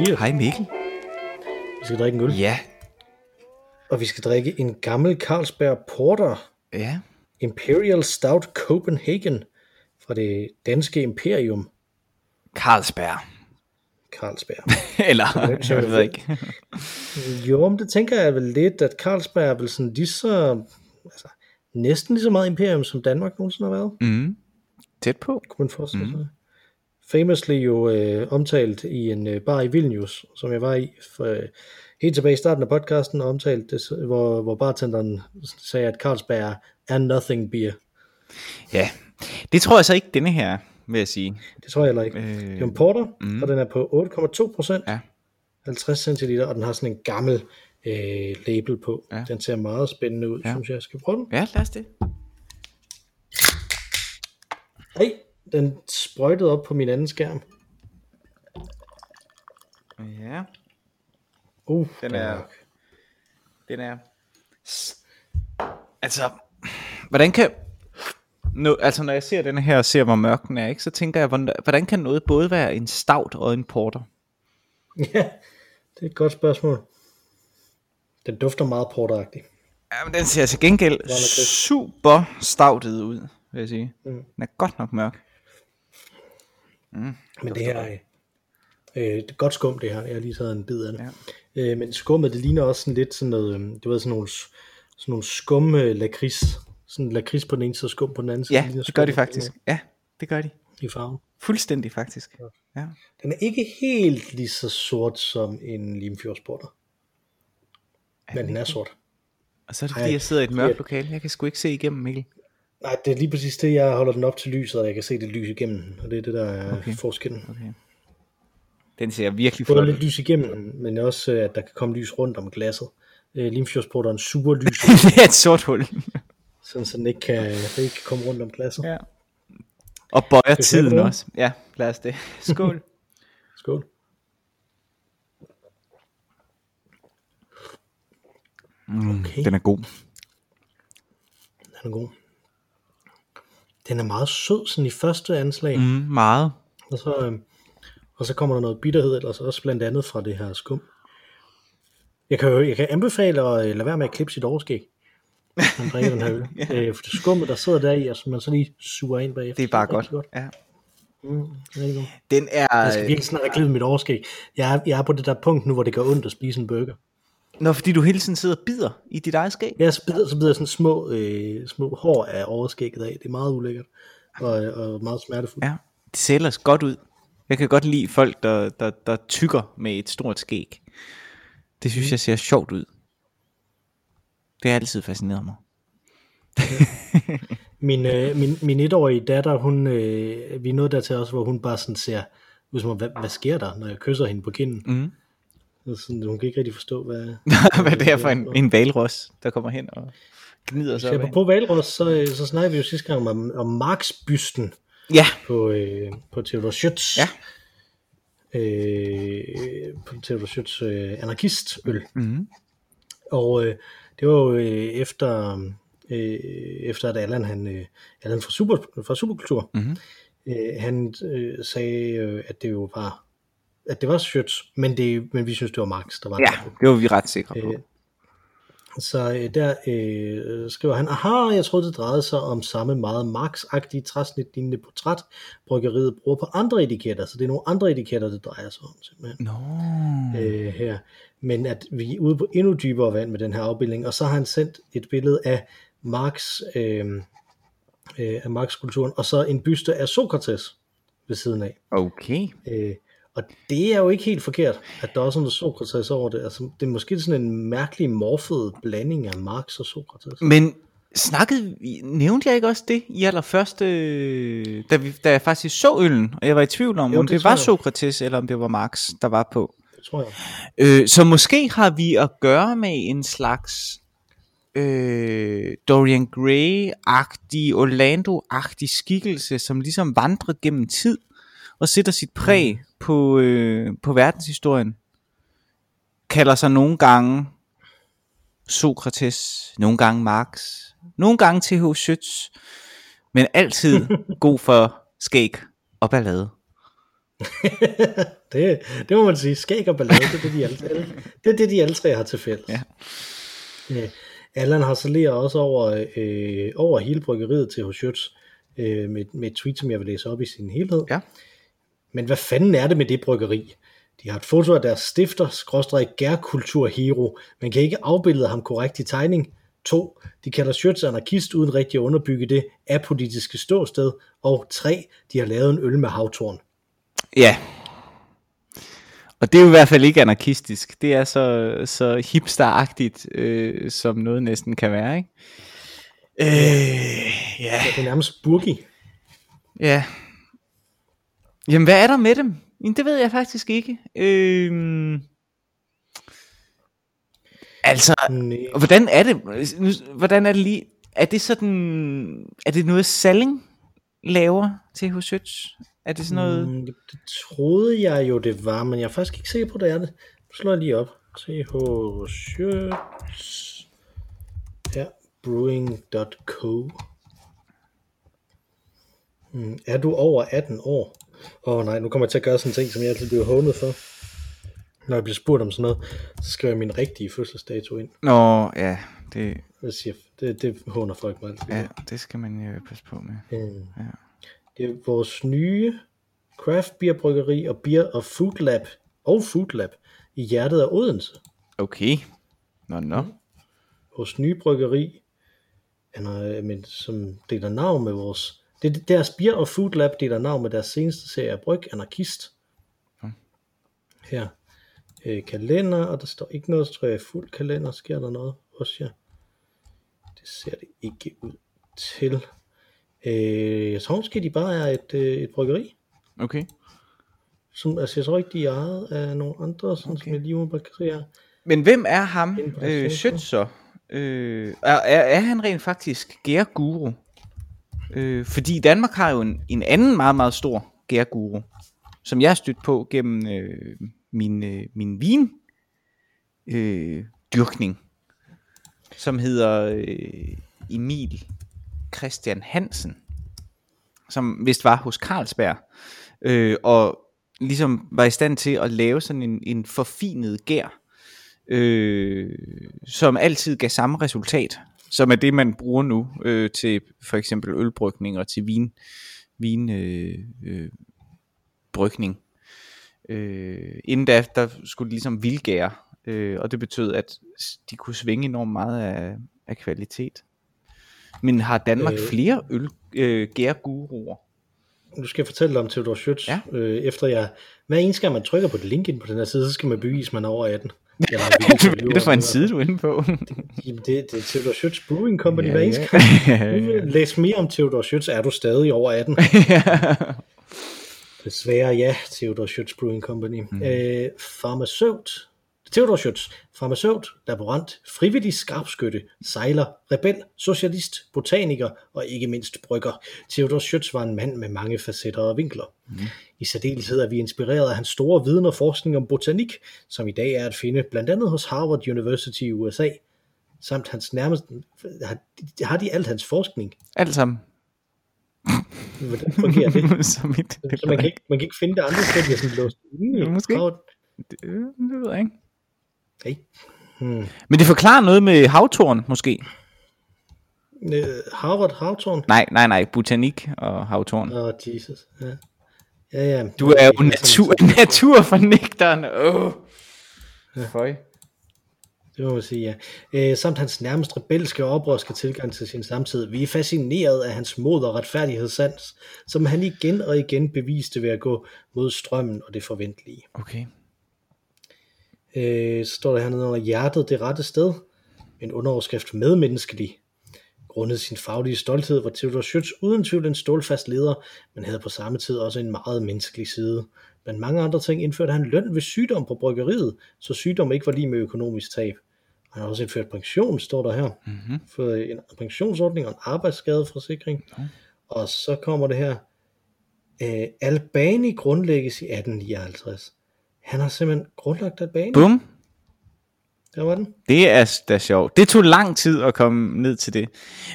Mathias. Hej Mikkel. Vi skal drikke en øl. Ja. Og vi skal drikke en gammel Carlsberg Porter Ja. Imperial Stout Copenhagen fra det danske imperium Carlsberg. Carlsberg. Eller, siger jeg det? ved ikke. jo, men det tænker jeg vel lidt, at Carlsberg er vel sådan lige så, altså, næsten lige så meget imperium, som Danmark nogensinde har været, Mm. Tæt på. kunne man forestille sig. Famously jo øh, omtalt i en øh, bar i Vilnius, som jeg var i for, øh, helt tilbage i starten af podcasten, og omtalt det, hvor, hvor bartenderen sagde, at Carlsberg er nothing beer. Ja. Det tror jeg så ikke denne her, vil jeg sige. Det tror jeg heller ikke. Øh, Det er en porter, mm. og den er på 8,2 procent. Ja. 50 centiliter, og den har sådan en gammel øh, label på. Ja. Den ser meget spændende ud, Ja. synes jeg. Skal prøve den? Ja, lad os det. Nej, den sprøjtede op på min anden skærm. Ja. Uh, Den er... Den er... Altså... Hvordan kan... Nu, altså når jeg ser den her og ser, hvor mørk den er, ikke, så tænker jeg, hvordan, hvordan kan noget både være en stout og en porter? Ja, det er et godt spørgsmål. Den dufter meget porteragtig. Ja, men den ser til gengæld super stoutet ud, vil jeg sige. Mm. Den er godt nok mørk. Men det her, øh, øh, det er godt skum det her. Jeg har lige taget en bid af det. Ja. Øh, men skummet, det ligner også sådan lidt sådan noget, øh, du ved, sådan nogle, sådan nogle skum øh, lakrids. Sådan lakrids på den ene side skum på den anden side. Ja, ligner det gør de faktisk. Ja, det gør de. I farven. Fuldstændig faktisk. Ja. Den er ikke helt lige så sort som en Limfjordsporter. Men den er sort. Og så er det Ej, fordi, jeg sidder i et mørkt ja. lokale. Jeg kan sgu ikke se igennem, Mikkel. Nej, det er lige præcis det, jeg holder den op til lyset, og jeg kan se det lys igennem den, og det er det, der er Okay. forskellen. Okay. Den ser virkelig flot lidt ud. lys igennem den, men også, øh, at der kan komme lys rundt om glasset. Øh, Limfjordsporteren suger lys, det er et sort hul. sådan, så den ikke kan, den ikke kan komme rundt om glasset. ja. Og bøjer tiden den? også. Ja, lad os det. Skål. Skål. Okay, Den er god. den er god. Den er meget sød, sådan i første anslag. Mm, meget. Og så, øh, og så kommer der noget bitterhed, ellers også blandt andet fra det her skum. Jeg kan, jo, jeg kan anbefale at øh, lade være med at klippe sit overskæg, man drikker den her øl. øh, for det skummet, der sidder der i, og som man så lige suger ind bagefter. Det er bare rigtig godt. Ja. Mm, godt. Den er... Jeg skal virkelig snart have klippet mit overskæg. Jeg er, jeg er på det der punkt nu, hvor det gør ondt at spise en burger. Nå, fordi du hele tiden sidder og bider i dit eget skæg. Ja, så bider, så bider jeg sådan små, øh, små hår af overskægget af. Det er meget ulækkert. Og, og meget smertefuldt. Ja, det ser ellers godt ud. Jeg kan godt lide folk, der, der, der tykker med et stort skæg. Det synes jeg ser sjovt ud. Det har altid fascineret mig. Min, øh, min, min etårige datter, hun, øh, vi er nået dertil også, hvor hun bare sådan ser, ud som om, hvad, hvad sker der, når jeg kysser hende på kinden? Mm. Så Sådan, hun kan ikke rigtig forstå, hvad... Hvad det er for en, en valros, der kommer hen og gnider sig Så op på, Valros, så, øh, så snakkede vi jo sidste gang om, om Marx-bysten Ja, på, øh, på Theodor Schütz. Ja. Øh, på Theodor Schütz øh, anarkistøl. Mhm. Og øh, det var jo øh, efter, øh, efter at Allan, han, øh, Allan fra, Super, fra Superkultur, Mhm. øh, han øh, sagde, øh, at det jo var at det var Schütz, men, det, men vi synes, det var Marx, der var ja, der. det var vi ret sikre på. Øh, Så øh, der øh, skriver han, aha, jeg troede, det drejede sig om samme meget Marx-agtige træsnitlignende portræt, bryggeriet bruger på andre etiketter, så det er nogle andre etiketter, det drejer sig om simpelthen Nå. øh, her. Men at vi er ude på endnu dybere vand med den her afbildning, og så har han sendt et billede af Marx, øh, øh, af Marx-kulturen, og så en byste af Sokrates ved siden af. Okay. Øh, og det er jo ikke helt forkert, at der også er noget Sokrates over det. Altså, det er måske sådan en mærkelig morfet blanding af Marx og Sokrates. Men snakkede, nævnte jeg ikke også det i allerførste, da, vi, da jeg faktisk så øllen, og jeg var i tvivl om, Jo, om det det, var jeg. Sokrates, eller om det var Marx, der var på. Det tror jeg. Øh, så måske har vi at gøre med en slags øh, Dorian Gray-agtig, Orlando-agtig skikkelse, som ligesom vandrer gennem tid og sætter sit præg mm. På, øh, på verdenshistorien. Kalder sig nogle gange Sokrates, nogle gange Marx, nogle gange T.H. Schütz, men altid god for skæg og ballade. det, det må man sige. Skæg og ballade, det er det, de alle, det, er det, de alle tre har til fælles. Ja. Øh, Allan harcelerer også over, øh, over hele bryggeriet til Hoshøts øh, med, med et tweet, som jeg vil læse op i sin helhed. Ja. Men hvad fanden er det med det bryggeri? De har et foto af deres stifter, skråstrej gærkulturhero, men kan ikke afbillede ham korrekt i tegning. 2. De kalder Schütz anarkist uden rigtig at underbygge det apolitiske ståsted. Og 3. De har lavet en øl med havtorn. Ja. Og det er jo i hvert fald ikke anarkistisk. Det er så, så hipsteragtigt, øh, som noget næsten kan være, ikke? Øh, ja. Det er nærmest burgi. Ja. Jamen, hvad er der med dem? Jamen, det ved jeg faktisk ikke. Øh, altså, Nej. hvordan er det? Hvordan er det lige? Er det sådan, er det noget Salling laver til Schütz? Er det sådan noget? Mm, det, troede jeg jo, det var, men jeg er faktisk ikke sikker på, det er det. Nu slår jeg lige op. TH Schütz. Ja, brewing.co. Mm, er du over 18 år? Åh oh, nej, nu kommer jeg til at gøre sådan en ting, som jeg altid bliver hånet for. Når jeg bliver spurgt om sådan noget, så skriver jeg min rigtige fødselsdato ind. Nå, ja, det, Det, siger, det, det håner folk mig altid. ja, det skal man jo passe på med. Mm. Ja. Det er vores nye craft beer bryggeri og beer og food lab og food lab i hjertet af Odense. Okay. Nå, nå. Vores nye bryggeri, eller, men, som deler navn med vores... Det, deres beer og food lab deler navn med deres seneste serie af bryg, Anarkist. Ja. Her. Øh, kalender, og der står ikke noget, så tror jeg fuld kalender. Sker der noget hos jer? Det ser det ikke ud til. Øh, jeg tror måske, de bare er et, øh, et bryggeri. Okay. Som, altså, jeg tror ikke, de er ejet af nogle andre, sådan okay. som Okay. jeg lige umiddelbart kan se her. Men hvem er ham, øh, Facebook. Schütz så? Øh, er, er, er han rent faktisk gærguru? Øh, fordi Danmark har jo en, en anden meget, meget stor gærguru, som jeg har stødt på gennem øh, min, øh, min vin øh, dyrkning, som hedder øh, Emil Christian Hansen, som vist var hos Carlsberg, øh, og ligesom var i stand til at lave sådan en, en forfinet gær, øh, som altid gav samme resultat, som er det, man bruger nu øh, til for eksempel ølbrygning og til vin, vin øh, øh, brygning. Øh, inden da, der skulle de ligesom vildgære, øh, og det betød, at de kunne svinge enormt meget af, af kvalitet. Men har Danmark Øh. flere øl, øh, gærguruer? Nu skal jeg fortælle dig om Theodor Schütz. Ja. Øh, efter jeg, hver eneste gang man trykker på det link ind på den her side, så skal man bevise, at man er over 18. Eller, Hvad er det for en side, du er inde på? Jamen, det, det er Theodor Schütz Brewing Company Ja, hver eneste ja. gang. Ja, læse mere om Theodor Schütz. Er du stadig over 18? Desværre ja, Theodor Schütz Brewing Company. Mm. Øh, farmaceut. Theodor Schütz, farmaceut, laborant, frivillig skarpskytte, sejler, rebel, socialist, botaniker og ikke mindst brygger. Theodor Schütz var en mand med mange facetter og vinkler. Mm. I særdeleshed er vi inspireret af hans store viden og forskning om botanik, som i dag er at finde blandt andet hos Harvard University i USA, samt hans nærmeste... Har, har de alt hans forskning? Alt sammen. Hvordan fungerer det? Så mit, det, Så man kan ikke, man kan ikke finde det andre steder, de er sådan låst inde i måske. kravet. det, det ved jeg ikke. Nej. Hmm. Men det forklarer noget med havtorn, måske. Øh, Harvard Havtorn. Nej, nej, nej. Botanik og havtorn. Åh, oh, Jesus. Ja. Ja, ja. Du er jo natur, naturfornægteren. Åh. Føj. Det må man sige, ja. Øh, samt hans nærmest rebelske og oprørske tilgang til sin samtid. Vi er fascineret af hans mod og retfærdighedssans, som han igen og igen beviste ved at gå mod strømmen og det forventelige. Okay. Øh, så står der hernede under hjertet det rette sted. En underoverskrift medmenneskelig. Grundet sin faglige stolthed var Theodor Schütz uden tvivl en stålfast leder, men havde på samme tid også en meget menneskelig side. Blandt mange andre ting indførte han løn ved sygdom på bryggeriet, så sygdom ikke var lige med økonomisk tab. Han har også indført pension, står der her, Mm-hmm. for en pensionsordning og en arbejdsskadeforsikring. Nå. Og så kommer det her. Øh, Albani grundlægges i 1859. Han har simpelthen grundlagt Albani. Bum. Der var den. Det er da sjovt. Det tog lang tid at komme ned til det.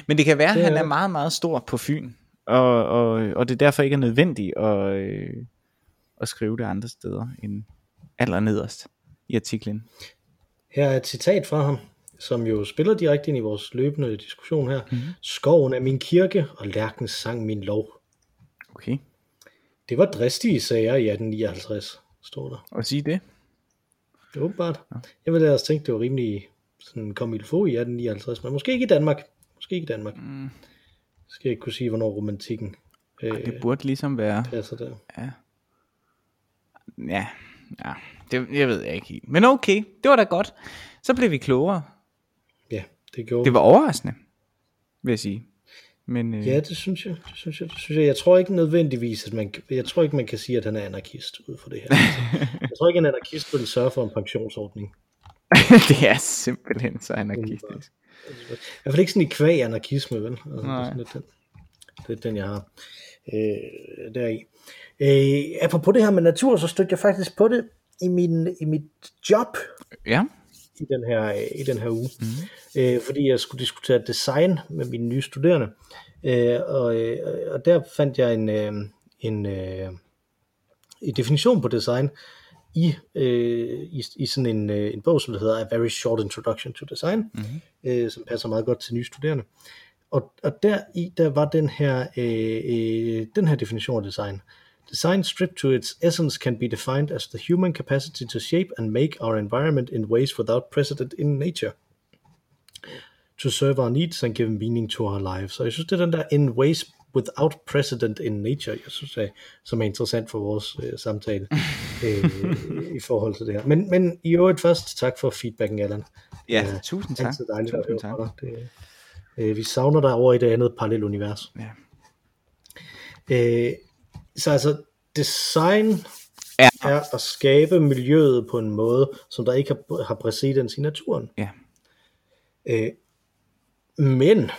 Men det kan være, at Det han er er meget, meget stor på Fyn. Og, og, og det derfor ikke er nødvendigt at, øh, at skrive det andre steder end allernederst i artiklen. Her er et citat fra ham, som jo spiller direkte ind i vores løbende diskussion her. Mm-hmm. Skoven er min kirke, og lærkens sang min lov. Okay, Det var dristige sager i 1859, står der. og sige det. Det er åbenbart. Jeg ville ellers tænke, det var rimelig sådan kom i få i 1859, men måske ikke i Danmark. Måske ikke i Danmark. Mm. Skal jeg ikke kunne sige, hvornår romantikken øh, Det burde ligesom være, passer der. ja, ja, ja, det, jeg ved jeg ikke helt. Men okay, det var da godt. Så blev vi klogere. Ja, det gjorde Det var overraskende, vil jeg sige. Men øh, Ja, det synes jeg. Det synes jeg, det synes jeg. jeg tror ikke nødvendigvis, at man, jeg tror ikke, man kan sige, at han er anarkist ud for det her. jeg tror ikke, en anarkist vil sørge for en pensionsordning. det er simpelthen så anarkistisk. I hvert fald ikke sådan i kvæg anarkisme, vel? Altså, det er Nej. lidt den, det er den, jeg har øh, deri. Øh, apropos det her med natur, så stødte jeg faktisk på det i, min, i mit job Ja, i den her, i den her uge. Mm. Øh, fordi jeg skulle diskutere design med mine nye studerende. Øh, og, øh, og der fandt jeg en, øh, en, øh, en definition på design i, øh, i, i sådan en, øh, en bog, som der hedder A Very Short Introduction to Design, mm-hmm. øh, som passer meget godt til nye studerende. Og, og der i der var den her, øh, øh, den her definition af design. Design stripped to its essence can be defined as the human capacity to shape and make our environment in ways without precedent in nature. To serve our needs and give meaning to our lives. Så jeg synes, det er den der in ways without precedent in nature, jeg synes, er, som er interessant for vores øh, samtale øh, i forhold til det her. Men, men i øvrigt først, tak for feedbacken, Allan. ja, Ja, tusind tak. Altid dejligt at Tusind høre tak. Det, øh, vi savner dig over i det andet parallelunivers. Ja. Øh, så altså, design Ja. er at skabe miljøet på en måde, som der ikke har, har præcedens i naturen. Ja. Øh, men,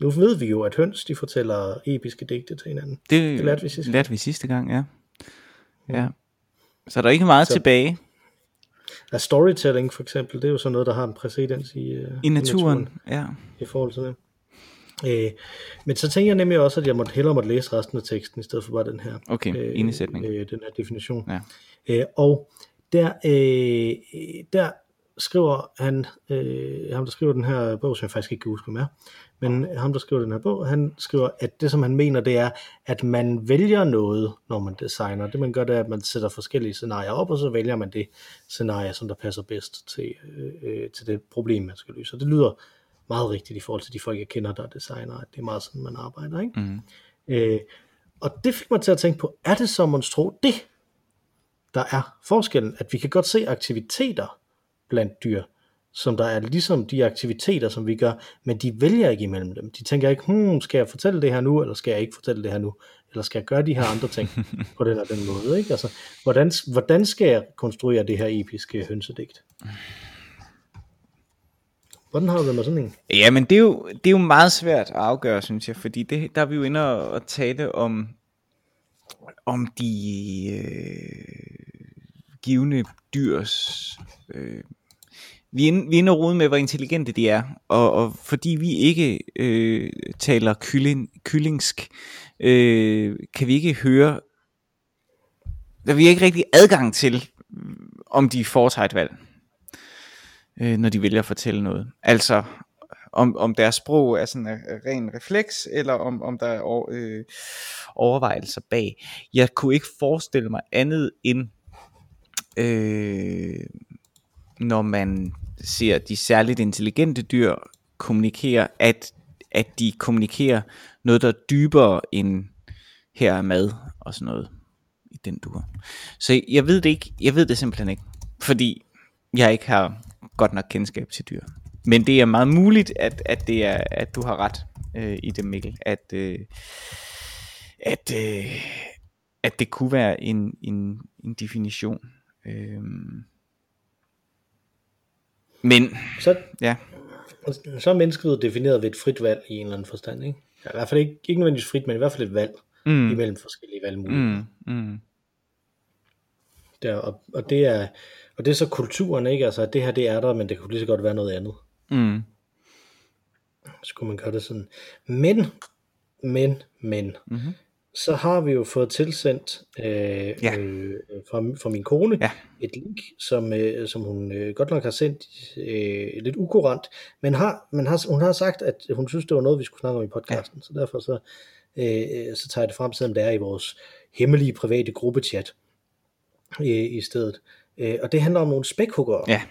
nu ved vi jo, at høns, de fortæller episke digte til hinanden. Det, Det lærte vi sidste gang. lærte vi sidste gang, ja. ja. Så er der ikke meget Så- tilbage Ja, storytelling for eksempel, det er jo sådan noget, der har en præcedens i, øh, i naturen. Ja. i forhold til det. Øh, men så tænker jeg nemlig også, at jeg måtte hellere måtte læse resten af teksten, i stedet for bare den her, Okay, øh, ene sætning. øh, den her definition. Ja. Øh, og der, øh, der skriver han, øh, ham der skriver den her bog, som jeg faktisk ikke kan huske, hvem er, men ham der skriver den her bog, han skriver, at det som han mener, det er, at man vælger noget, når man designer. Det man gør, det er, at man sætter forskellige scenarier op, og så vælger man det scenarie, som der passer bedst til, øh, øh, til det problem, man skal løse. Og det lyder meget rigtigt i forhold til de folk, jeg kender, der er designer, at det er meget sådan, man arbejder. Ikke? Mm. Øh, og det fik mig til at tænke på, er det så monstro det, der er forskellen, at vi kan godt se aktiviteter blandt dyr, som der er ligesom de aktiviteter, som vi gør, men de vælger ikke imellem dem. De tænker ikke, hmm, skal jeg fortælle det her nu, eller skal jeg ikke fortælle det her nu, eller skal jeg gøre de her andre ting på den og den måde. Ikke? Altså, hvordan, hvordan skal jeg konstruere det her episke hønsedigt? Hvordan har du det med sådan en? Ja, men det er, jo, det er jo meget svært at afgøre, synes jeg, fordi det, der er vi jo inde og, og tale om, om de øh, givende dyrs... Øh, vi er, inde, vi er inde og rode med, hvor intelligente de er, og, og fordi vi ikke øh, taler kylling, kyllingsk, øh, kan vi ikke høre, der vi har ikke rigtig adgang til, om de foretager et valg øh, når de vælger at fortælle noget. Altså, om, om deres sprog er sådan en ren refleks, eller om, om der er over, øh, overvejelser bag. Jeg kunne ikke forestille mig andet end, øh, når man ser de særligt intelligente dyr kommunikere, at, at de kommunikerer noget, der er dybere end her er mad og sådan noget i den dur. Så jeg ved det ikke, jeg ved det simpelthen ikke, fordi jeg ikke har godt nok kendskab til dyr. Men det er meget muligt, at, at, det er, at du har ret øh, i det, Mikkel. At, øh, at, øh, at det kunne være en, en, en definition. Øh, men Så, ja, så er mennesket defineret ved et frit valg i en eller anden forstand. Ikke? Ja, I hvert fald ikke, ikke nødvendigvis frit, men i hvert fald et valg mm, imellem forskellige valgmuligheder. mm, mm, Der, og, og, det er, og det er så kulturen, ikke? Altså, at det her, det er der, men det kunne lige så godt være noget andet. mm, Så kunne man gøre det sådan. Men, men, men, Mhm. så har vi jo fået tilsendt øh, Ja. øh, fra, fra min kone Ja. et link, som, øh, som hun øh, godt nok har sendt øh, lidt ukurant, men, har, men har, hun har sagt, at hun synes, det var noget, vi skulle snakke om i podcasten, ja. så derfor så, øh, så tager jeg det frem, selvom det er i vores hemmelige private gruppechat øh, i stedet. Øh, og det handler om nogle spækhuggere. Ja.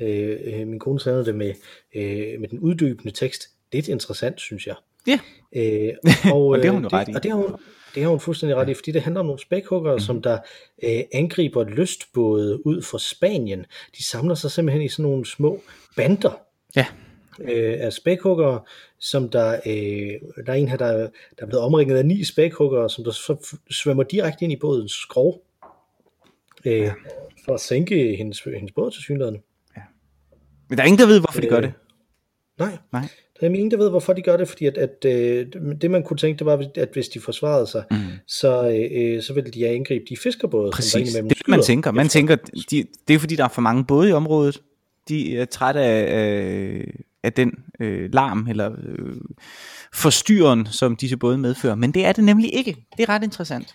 Øh, øh, min kone sagde det med, øh, med den uddybende tekst. Det er interessant, synes jeg. Ja. Øh, og, Og det har øh, hun jo ret i. Og det har hun, det har hun fuldstændig ret i, fordi det handler om nogle spækhuggere, mm. som der øh, angriber lystbåde ud for Spanien. De samler sig simpelthen i sådan nogle små bander Ja. øh, af spækhuggere, som der, øh, der er en her, der, der er blevet omringet af ni spækhuggere, som der så svømmer direkte ind i bådens skrov, øh, ja. for at sænke hendes, hendes båd til synligheden. Men der er ingen, der ved, hvorfor de gør Øh, det. Nej, Nej. der er ingen, der ved, hvorfor de gør det, fordi at, at øh, det man kunne tænke, det var, at hvis de forsvarede sig, Mm. så, øh, så ville de angribe de fiskerbåde, som der Præcis, det er det, man tænker. Man tænker, de, det er fordi, der er for mange både i området. De er trætte af, af, af den øh, larm eller øh, forstyrren, som disse både medfører. Men det er det nemlig ikke. Det er ret interessant.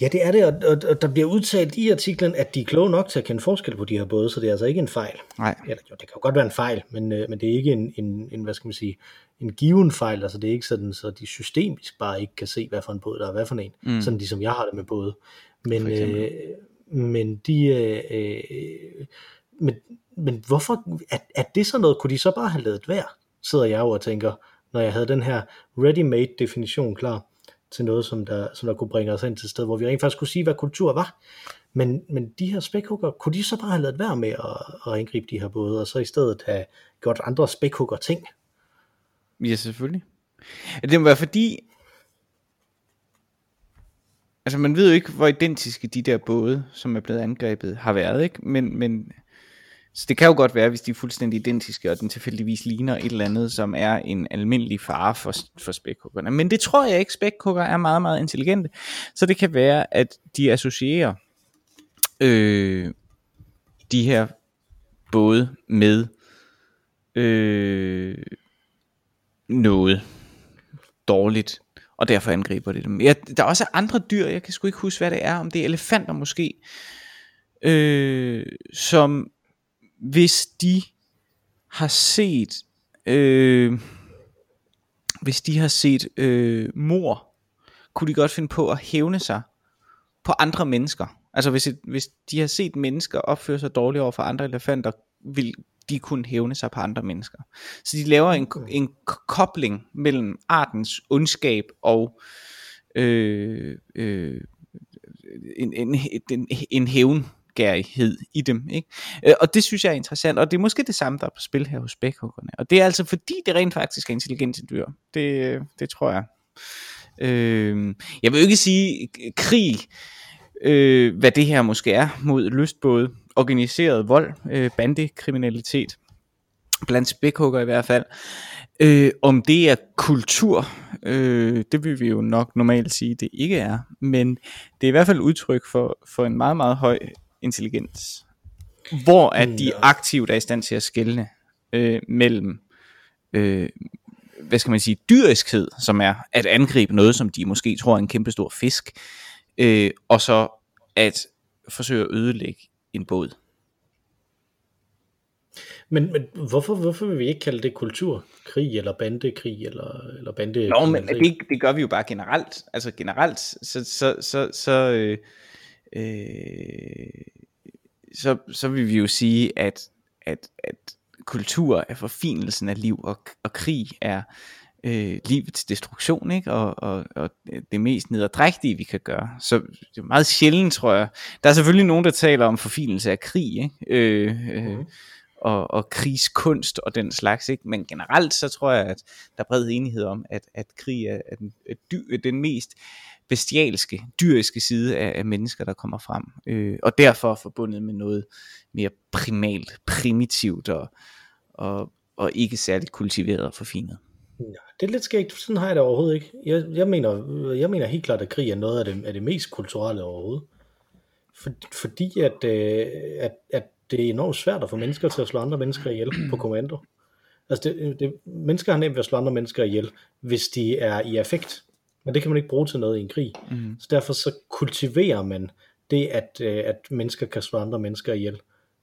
Ja, det er det, og, og, og der bliver udtalt i artiklen, at de er kloge nok til at kende forskel på de her både, så det er altså ikke en fejl. Nej. Eller, jo, det kan jo godt være en fejl, men, øh, men det er ikke en, en, en, hvad skal man sige, en given fejl, altså det er ikke sådan, så de systemisk bare ikke kan se, hvad for en båd der er hvad for en, mm. sådan ligesom jeg har det med både. Men, øh, men de, øh, øh, men, men hvorfor, er, er det så noget, kunne de så bare have lavet være, sidder jeg jo og tænker, når jeg havde den her ready-made definition klar til noget, som der, som der kunne bringe os ind til et sted, hvor vi rent faktisk kunne sige, hvad kultur var. Men, men de her spækhugger, kunne de så bare have lavet være med at, at angribe de her både, og så i stedet have gjort andre spækhugger ting? Ja, selvfølgelig. Altså, det må være fordi, altså man ved jo ikke, hvor identiske de der både, som er blevet angrebet, har været, ikke? Men, men så det kan jo godt være, hvis de er fuldstændig identiske, og den tilfældigvis ligner et eller andet, som er en almindelig fare for, for spækhuggerne. Men det tror jeg ikke, spækhugger er meget, meget intelligente. Så det kan være, at de associerer øh, de her både med øh, noget dårligt, og derfor angriber det dem. Ja, der er også andre dyr, jeg kan sgu ikke huske, hvad det er, om det er elefanter måske, øh, som hvis de har set, øh, hvis de har set øh, mor, kunne de godt finde på at hævne sig på andre mennesker. Altså hvis, et, hvis de har set mennesker opføre sig dårligt over for andre elefanter, vil de kunne hævne sig på andre mennesker. Så de laver en, en kobling mellem artens ondskab og øh, øh, en, en, en, en nysgerrighed i dem. Ikke? Øh, og det synes jeg er interessant, og det er måske det samme, der er på spil her hos bækhuggerne. Og det er altså fordi, det rent faktisk er intelligente dyr. Det, øh, det tror jeg. Øh, jeg vil jo ikke sige krig, øh, hvad det her måske er mod lystbåde, organiseret vold, øh, bandekriminalitet, blandt spækhugger i hvert fald. Øh, om det er kultur, øh, det vil vi jo nok normalt sige, det ikke er, men det er i hvert fald udtryk for, for en meget, meget høj intelligens, hvor at de Ja. aktivt er i stand til at skelne øh, mellem øh, hvad skal man sige, dyriskhed, som er at angribe noget, som de måske tror er en kæmpe stor fisk, øh, og så at forsøge at ødelægge en båd. Men, men hvorfor, hvorfor vil vi ikke kalde det kulturkrig, eller bandekrig, eller, eller bande... Nå, men det, det gør vi jo bare generelt. Altså generelt, så, så, så, så, øh, øh, så, så vil vi jo sige, at, at, at kultur er forfinelsen af liv, og, og krig er øh, livets destruktion, ikke? Og, og, og det mest nederdrægtige, vi kan gøre. Så det er meget sjældent, tror jeg. Der er selvfølgelig nogen, der taler om forfinelse af krig, ikke? Øh, øh, Mhm. og, og krigskunst og den slags, ikke? Men generelt så tror jeg, at der er bred enighed om, at, at krig er, er den, er den mest bestialske, dyriske side af, af mennesker, der kommer frem. Øh, og derfor forbundet med noget mere primalt, primitivt og, og, og ikke særligt kultiveret og forfinet. Ja, det er lidt skægt, sådan har jeg det overhovedet ikke. Jeg, jeg, mener, jeg mener helt klart, at krig er noget af det, af det mest kulturelle overhovedet. For, fordi at, øh, at, at det er enormt svært at få mennesker til at slå andre mennesker ihjel på kommando. Altså det, det, mennesker har nemt ved at slå andre mennesker ihjel, hvis de er i affekt. Men det kan man ikke bruge til noget i en krig. Mm. Så derfor så kultiverer man det, at, øh, at mennesker kan slå andre mennesker ihjel,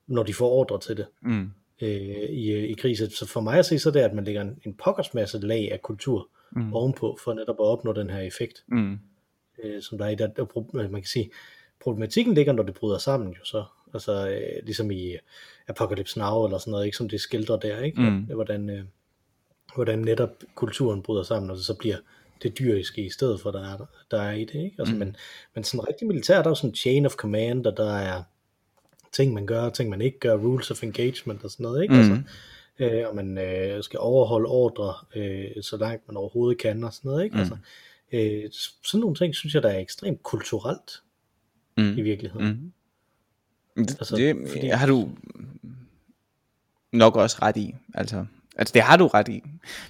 når de får ordre til det Mm. øh, i, i krig. Så- for mig at se, så er det, at man lægger en, en pokkers masse lag af kultur Mm. ovenpå, for netop at opnå den her effekt, Mm. øh, som der er i det. Og pro- Man kan sige, problematikken ligger, når det bryder sammen jo så. Altså øh, ligesom i Apocalypse Now eller sådan noget, ikke som det skildrer der, ikke? Mm. At, hvordan, øh, hvordan netop kulturen bryder sammen, og det så bliver det dyriske i stedet for, der er, der er i det, ikke? Altså, Mm. men, men sådan rigtig militær, der er jo sådan chain of command, og der er ting, man gør, ting, man ikke gør, rules of engagement og sådan noget, ikke? Mm. Altså, øh, og man øh, skal overholde ordre, øh, så langt man overhovedet kan, og sådan noget, ikke? Mm. Altså, øh, sådan nogle ting, synes jeg, der er ekstremt kulturelt Mm. i virkeligheden. Mm. Det, Altså, altså, det fordi... har du nok også ret i. Altså, altså, det har du ret i.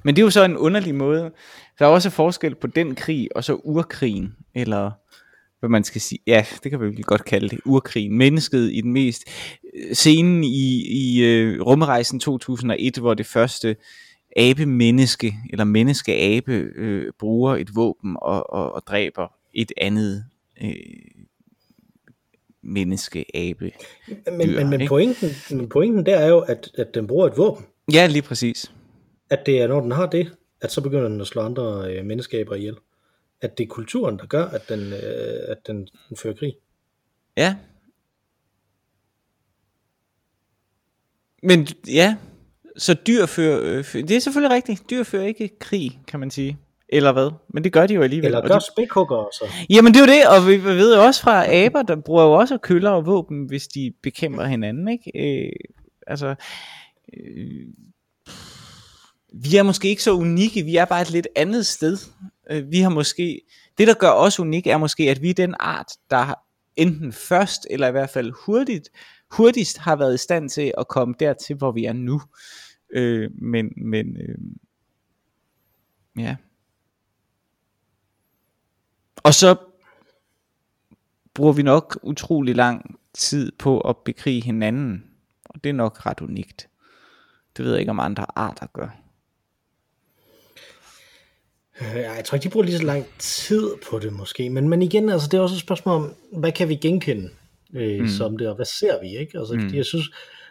Men det er jo så en underlig måde. Der er også forskel på den krig, og så urkrigen, eller hvad man skal sige. Ja, det kan vi godt kalde det. Urkrigen. Mennesket i den mest øh, scenen i, i uh, rumrejsen 2001, hvor det første abe-menneske, eller menneske-abe, øh, bruger et våben og, og, og dræber et andet øh, menneske-abe. Men, dyr, men, men, ikke? pointen, men pointen der er jo, at, at den bruger et våben. Ja, lige præcis. At det er, når den har det, at så begynder den at slå andre øh, menneskeaber ihjel. At det er kulturen, der gør, at den, øh, at den, den fører krig. Ja. Men ja, så dyr fører, øh, det er selvfølgelig rigtigt, dyr fører ikke krig, kan man sige. Eller hvad? Men det gør de jo alligevel. Eller og gør de, spækhugger så. jamen det er jo det, og vi vi ved jo også fra aber, der bruger jo også køller og våben, hvis de bekæmper hinanden, ikke? Øh, altså, øh, vi er måske ikke så unikke, vi er bare et lidt andet sted. Øh, vi har måske, det der gør os unikke, er måske, at vi er den art, der enten først, eller i hvert fald hurtigt, hurtigst har været i stand til at komme dertil, hvor vi er nu. Øh, men, men, øh, ja. Og så bruger vi nok utrolig lang tid på at bekrige hinanden. Og det er nok ret unikt. Det ved jeg ikke, om andre arter gør. Øh, Jeg tror ikke, de bruger lige så lang tid på det måske. Men, men igen, altså, det er også et spørgsmål om, hvad kan vi genkende øh, mm. som det, og hvad ser vi? ikke? Altså, mm. Jeg synes,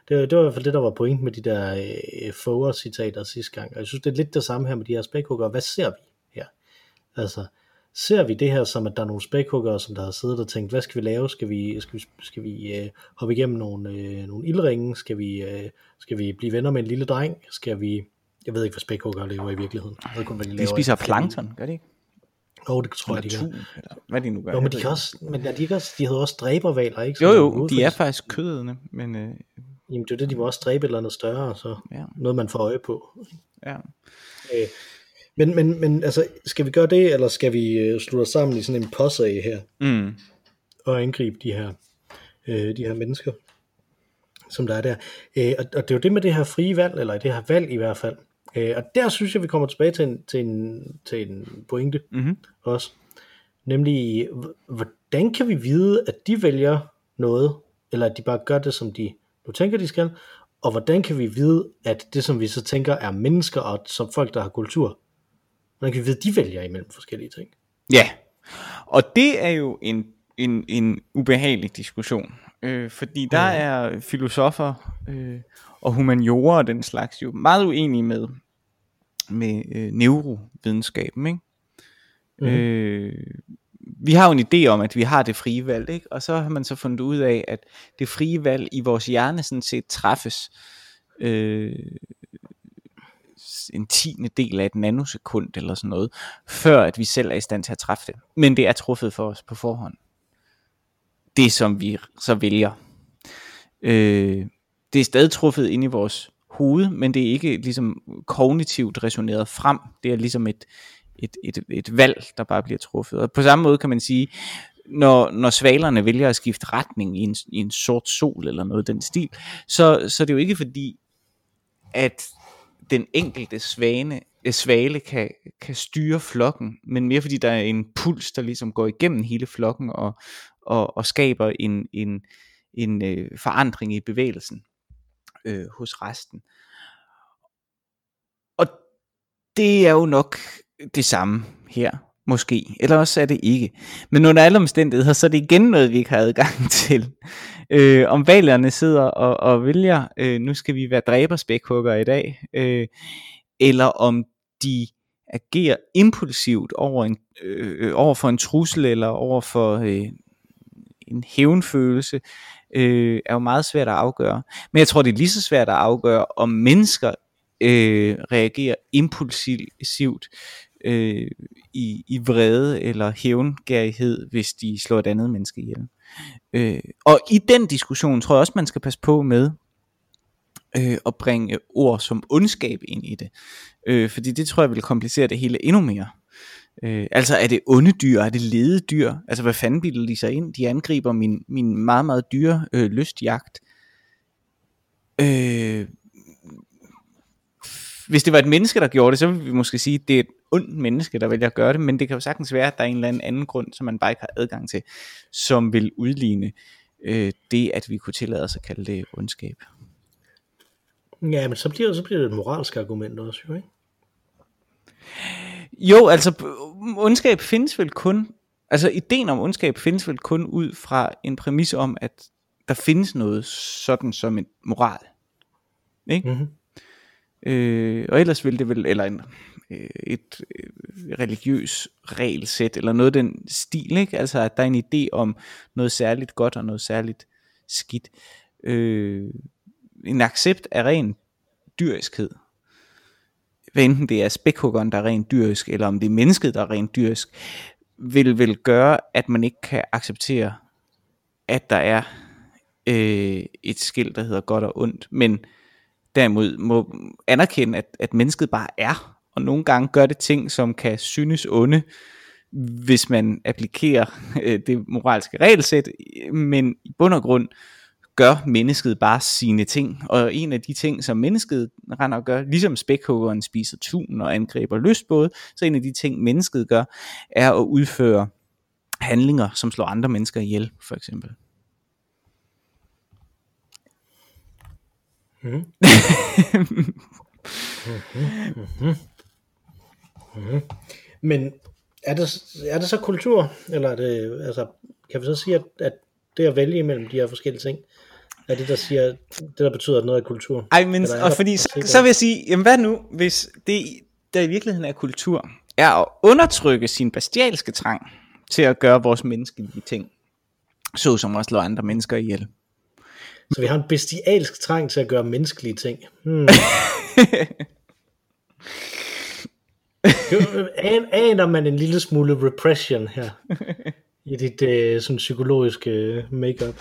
det, var- det var i hvert fald det, der var point med de der øh, Foer-citater sidste gang. Og jeg synes, det er lidt det samme her med de her spækhugger. Hvad ser vi her? Altså, ser vi det her som, at der er nogle spækhuggere, som der har siddet og tænkt, hvad skal vi lave? Skal vi, skal vi, skal vi øh, hoppe igennem nogle, øh, nogle ildringe? Skal vi, øh, skal vi blive venner med en lille dreng? Skal vi... Jeg ved ikke, hvad spækhuggere lever i virkeligheden. Jeg ved kun, hvad de, De laver spiser plankton, gør de ikke? Oh, det tror jeg, de Eller gør. eller hvad de nu gør. Jo, men de kan også, men er de, ikke også, de havde også dræbervaler, ikke? Jo Som jo, hovedfisk. de er faktisk kødende, men øh, Jamen, det er jo det, de må også dræbe et eller andet større, så ja, noget man får øje på. ja. Øh, men, men, men altså, skal vi gøre det, eller skal vi øh, slutte os sammen i sådan en posse her, Mm, og angribe de her, øh, de her mennesker, som der er der. Øh, og, og det er jo det med det her frie valg, eller det her valg i hvert fald. Øh, og der synes jeg, vi kommer tilbage til en, til en, til en pointe mm-hmm. også. Nemlig, hvordan kan vi vide, at de vælger noget, eller at de bare gør det, som de nu tænker, de skal, og hvordan kan vi vide, at det, som vi så tænker, er mennesker, og som folk, der har kultur, hvordan kan vi vide, at de vælger imellem forskellige ting? Ja, og det er jo en, en, en ubehagelig diskussion, øh, fordi der er filosofer øh, og humaniorer og den slags jo meget uenige med, med øh, neurovidenskaben, ikke? Mhm. Øh, vi har jo en idé om, at vi har det frie valg, ikke? og så har man så fundet ud af, at det frie valg i vores hjerne sådan set træffes øh, en tiende del af et nanosekund eller sådan noget, før at vi selv er i stand til at træffe det. Men det er truffet for os på forhånd. Det som vi så vælger. Øh, det er stadig truffet ind i vores hoved, men det er ikke ligesom kognitivt resoneret frem. Det er ligesom et, et, et, et valg, der bare bliver truffet. Og på samme måde kan man sige, når, når svalerne vælger at skifte retning i en, i en sort sol eller noget den stil, så, så det er jo ikke fordi, at den enkelte svane, øh, svale kan, kan styre flokken, men mere fordi der er en puls, der ligesom går igennem hele flokken og, og, og skaber en, en, en øh, forandring i bevægelsen øh, hos resten. Og det er jo nok det samme her. Måske, eller også er det ikke. Men under alle omstændigheder, så er det igen noget, vi ikke har adgang til. Øh, om valerne sidder og, og vælger, øh, nu skal vi være dræberspækhugger i dag, øh, eller om de agerer impulsivt over, en, øh, øh, over for en trussel, eller over for øh, en hævnfølelse, øh, er jo meget svært at afgøre. Men jeg tror, det er lige så svært at afgøre, om mennesker øh, reagerer impulsivt øh, i, i vrede eller hævngærighed, hvis de slår et andet menneske ihjel. Øh, og i den diskussion tror jeg også, man skal passe på med øh, at bringe ord som ondskab ind i det. Øh, fordi det tror jeg vil komplicere det hele endnu mere. Øh, altså er det onde dyr, er det lede dyr? Altså hvad fanden bilder de sig ind? De angriber min, min meget, meget dyre øh, lystjagt. Øh, hvis det var et menneske, der gjorde det, så ville vi måske sige, at det er et ondt menneske, der vælger at gøre det, men det kan jo sagtens være, at der er en eller anden, anden grund, som man bare ikke har adgang til, som vil udligne øh, det, at vi kunne tillade os at kalde det ondskab. Ja, men så bliver, så bliver det et moralsk argument også, jo, ikke? Jo, altså ondskab findes vel kun, altså ideen om ondskab findes vel kun ud fra en præmis om, at der findes noget sådan som en moral. Ikke? Mm-hmm. Øh, og ellers ville det vel, eller en, øh, et øh, religiøs regelsæt, eller noget den stil, ikke? altså at der er en idé om noget særligt godt og noget særligt skidt. Øh, en accept af ren dyriskhed. Hvad enten det er spækhuggeren, der er rent dyrisk, eller om det er mennesket, der er rent dyrisk, vil vel gøre, at man ikke kan acceptere, at der er øh, et skilt, der hedder godt og ondt, men derimod må anerkende, at, at mennesket bare er, og nogle gange gør det ting, som kan synes onde, hvis man applikerer øh, det moralske regelsæt, men i bund og grund gør mennesket bare sine ting, og en af de ting, som mennesket render og gør, ligesom spækhuggeren spiser tun og angriber lystbåde, så en af de ting, mennesket gør, er at udføre handlinger, som slår andre mennesker ihjel, for eksempel. Mm. mm-hmm. Mm-hmm. Mm-hmm. Men er det, er det så kultur, eller er det, altså, kan vi så sige, at, at det at vælge imellem de her forskellige ting, er det, der siger, det der betyder, at noget er kultur? Ej, men og fordi, så, så vil jeg sige, jamen hvad nu, hvis det, der i virkeligheden er kultur, er at undertrykke sin bestialske trang til at gøre vores menneskelige ting, så som at slå andre mennesker ihjel. Så vi har en bestialsk trang til at gøre menneskelige ting. Hmm. Aner man en lille smule repression her i dit uh, sådan psykologiske øh, makeup?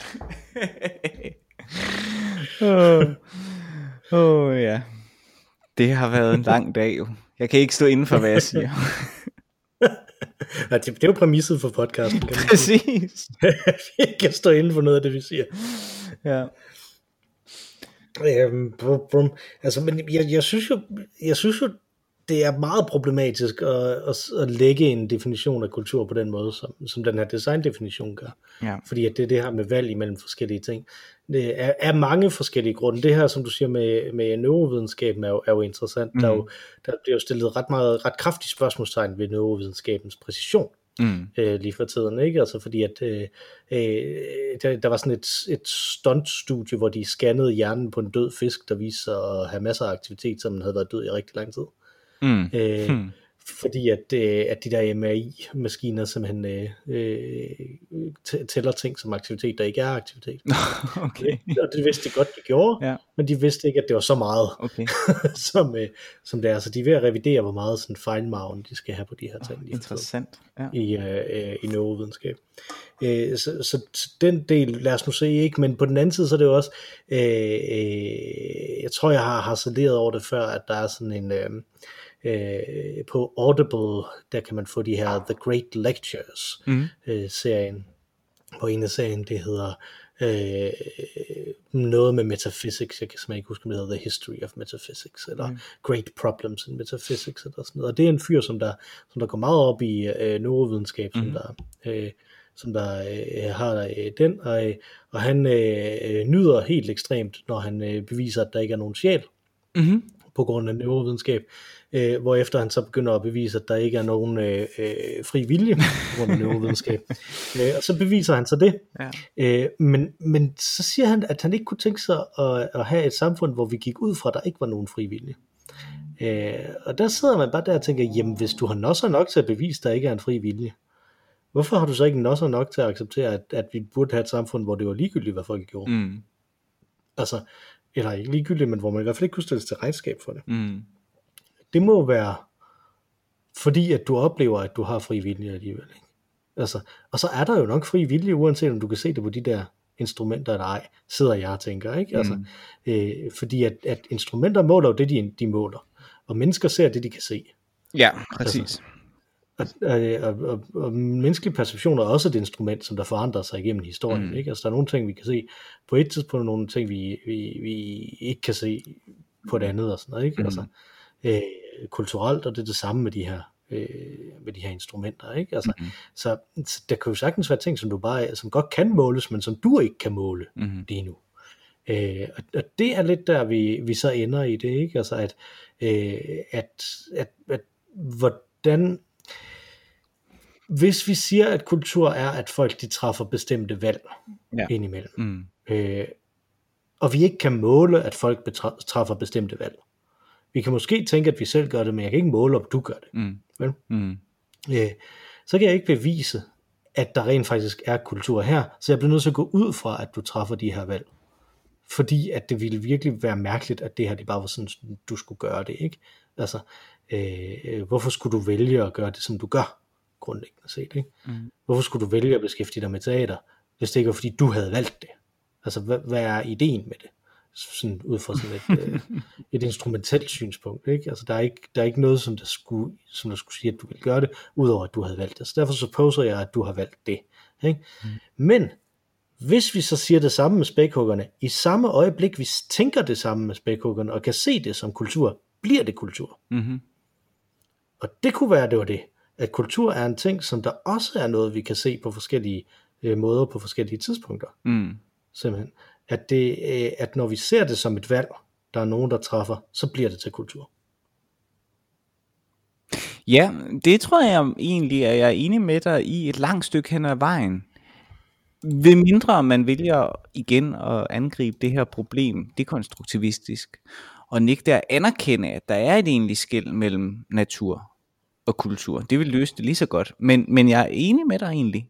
Åh oh. oh, ja. Det har været en lang dag jo. Jeg kan ikke stå inden for, hvad jeg siger. ja, det, det er jo præmisset for podcasten. Kan Præcis. vi kan stå inden for noget af det, vi siger. Ja. Øhm, brum, brum. Altså, men jeg, jeg, synes jo, jeg synes jo, det er meget problematisk at, at, at lægge en definition af kultur på den måde, som, som den her design-definition gør. Ja. Fordi at det er det her med valg imellem forskellige ting. Det er, er mange forskellige grunde. Det her, som du siger med, med neurovidenskaben, er jo, er jo interessant. Mm. Der, er jo, der bliver jo stillet ret, meget, ret kraftigt spørgsmålstegn ved neurovidenskabens præcision mm. øh, lige for tiden, ikke? Altså fordi at øh, øh, der, der var sådan et, et stunt-studie, hvor de scannede hjernen på en død fisk, der viste sig at have masser af aktivitet, som havde været død i rigtig lang tid. Mm. Øh, hmm fordi at, øh, at de der MRI-maskiner simpelthen øh, øh, tæller ting som aktivitet, der ikke er aktivitet. okay. Og det vidste de godt, de gjorde, ja. men de vidste ikke, at det var så meget, okay. som, øh, som det er. Så de er ved at revidere, hvor meget sådan fejlmagen de skal have på de her ting. Oh, interessant. Ja. I, øh, i neurovidenskab. Øh, så, så, så den del, lad os nu se ikke, men på den anden side, så er det jo også, øh, øh, jeg tror, jeg har harceleret over det før, at der er sådan en... Øh, øh, på Audible, der kan man få de her The Great Lectures mm. øh, serien, hvor en af serien det hedder øh, noget med metaphysics, jeg kan simpelthen ikke huske, om det hedder The History of Metaphysics, eller mm. Great Problems in Metaphysics, eller sådan noget. Og det er en fyr, som der, som der går meget op i øh, neurovidenskab, mm. som der, øh, som der øh, har øh, den, og, øh, og han øh, nyder helt ekstremt, når han øh, beviser, at der ikke er nogen sjæl. Mm-hmm på grund af neurovidenskab, øh, hvor efter han så begynder at bevise, at der ikke er nogen øh, øh, fri vilje på grund af neurovidenskab. øh, og så beviser han så det. Ja. Øh, men, men så siger han, at han ikke kunne tænke sig at, at have et samfund, hvor vi gik ud fra, at der ikke var nogen fri vilje. Øh, og der sidder man bare der og tænker, jamen hvis du har nosser nok til at bevise, at der ikke er en fri vilje, hvorfor har du så ikke nosser nok til at acceptere, at, at vi burde have et samfund, hvor det var ligegyldigt, hvad folk gjorde? Mm. Altså, eller ikke ligegyldigt, men hvor man i hvert fald ikke kunne stilles til regnskab for det. Mm. Det må være, fordi at du oplever, at du har fri vilje alligevel. Ikke? Altså, og så er der jo nok fri vilje, uanset om du kan se det på de der instrumenter eller ej, sidder jeg og tænker. Ikke? Altså, Mm. øh, fordi at, at instrumenter måler jo det, de, de måler. Og mennesker ser det, de kan se. Ja, præcis. Og, og, og, og, og menneskelig perception er også et instrument, som der forandrer sig igennem historien. Mm. Mm. Ikke? Altså, der er nogle ting, vi kan se på et tidspunkt, og nogle ting, vi, vi, vi ikke kan se på et andet. Og sådan noget, ikke? Mm. Altså, øh, kulturelt, og det er det samme med de her øh, med de her instrumenter, ikke? Altså, Mhm. så, så der kan jo sagtens være ting, som du bare, som godt kan måles, men som du ikke kan måle Mm. lige nu. Øh, og, og det er lidt der, vi, vi så ender i det, ikke? Altså, at, øh, at, at, at hvordan, hvis vi siger, at kultur er, at folk de træffer bestemte valg Ja. indimellem, Mm. øh, og vi ikke kan måle, at folk betra- træffer bestemte valg. Vi kan måske tænke, at vi selv gør det, men jeg kan ikke måle, om du gør det. Mm. Vel? Mm. Øh, så kan jeg ikke bevise, at der rent faktisk er kultur her, så jeg bliver nødt til at gå ud fra, at du træffer de her valg. Fordi at det ville virkelig være mærkeligt, at det her det bare var sådan, du skulle gøre det, ikke? Altså, øh, hvorfor skulle du vælge at gøre det, som du gør, grundlæggende set, ikke? Mm. Hvorfor skulle du vælge at beskæftige dig med teater, hvis det ikke var, fordi du havde valgt det? Altså, hvad, hvad er ideen med det? Sådan ud fra sådan et, øh, et instrumentelt synspunkt, ikke? Altså, der er ikke, der er ikke noget, som der, skulle, som der skulle sige, at du ville gøre det, udover at du havde valgt det. Så derfor supposer jeg, at du har valgt det, ikke? Mm. Men, hvis vi så siger det samme med spækhuggerne, i samme øjeblik, vi tænker det samme med spækhuggerne, og kan se det som kultur, bliver det kultur. Mm-hmm. Og det kunne være, det var det. At kultur er en ting, som der også er noget, vi kan se på forskellige øh, måder på forskellige tidspunkter. Mm. Simpelthen. At, det, øh, at når vi ser det som et valg, der er nogen, der træffer, så bliver det til kultur. Ja, det tror jeg egentlig, at jeg er enig med dig i et langt stykke hen ad vejen. Ved mindre man vælger igen at angribe det her problem dekonstruktivistisk, og nægte at anerkende, at der er et egentligt skæld mellem natur og kultur. Det vil løse det lige så godt. Men, men jeg er enig med dig egentlig.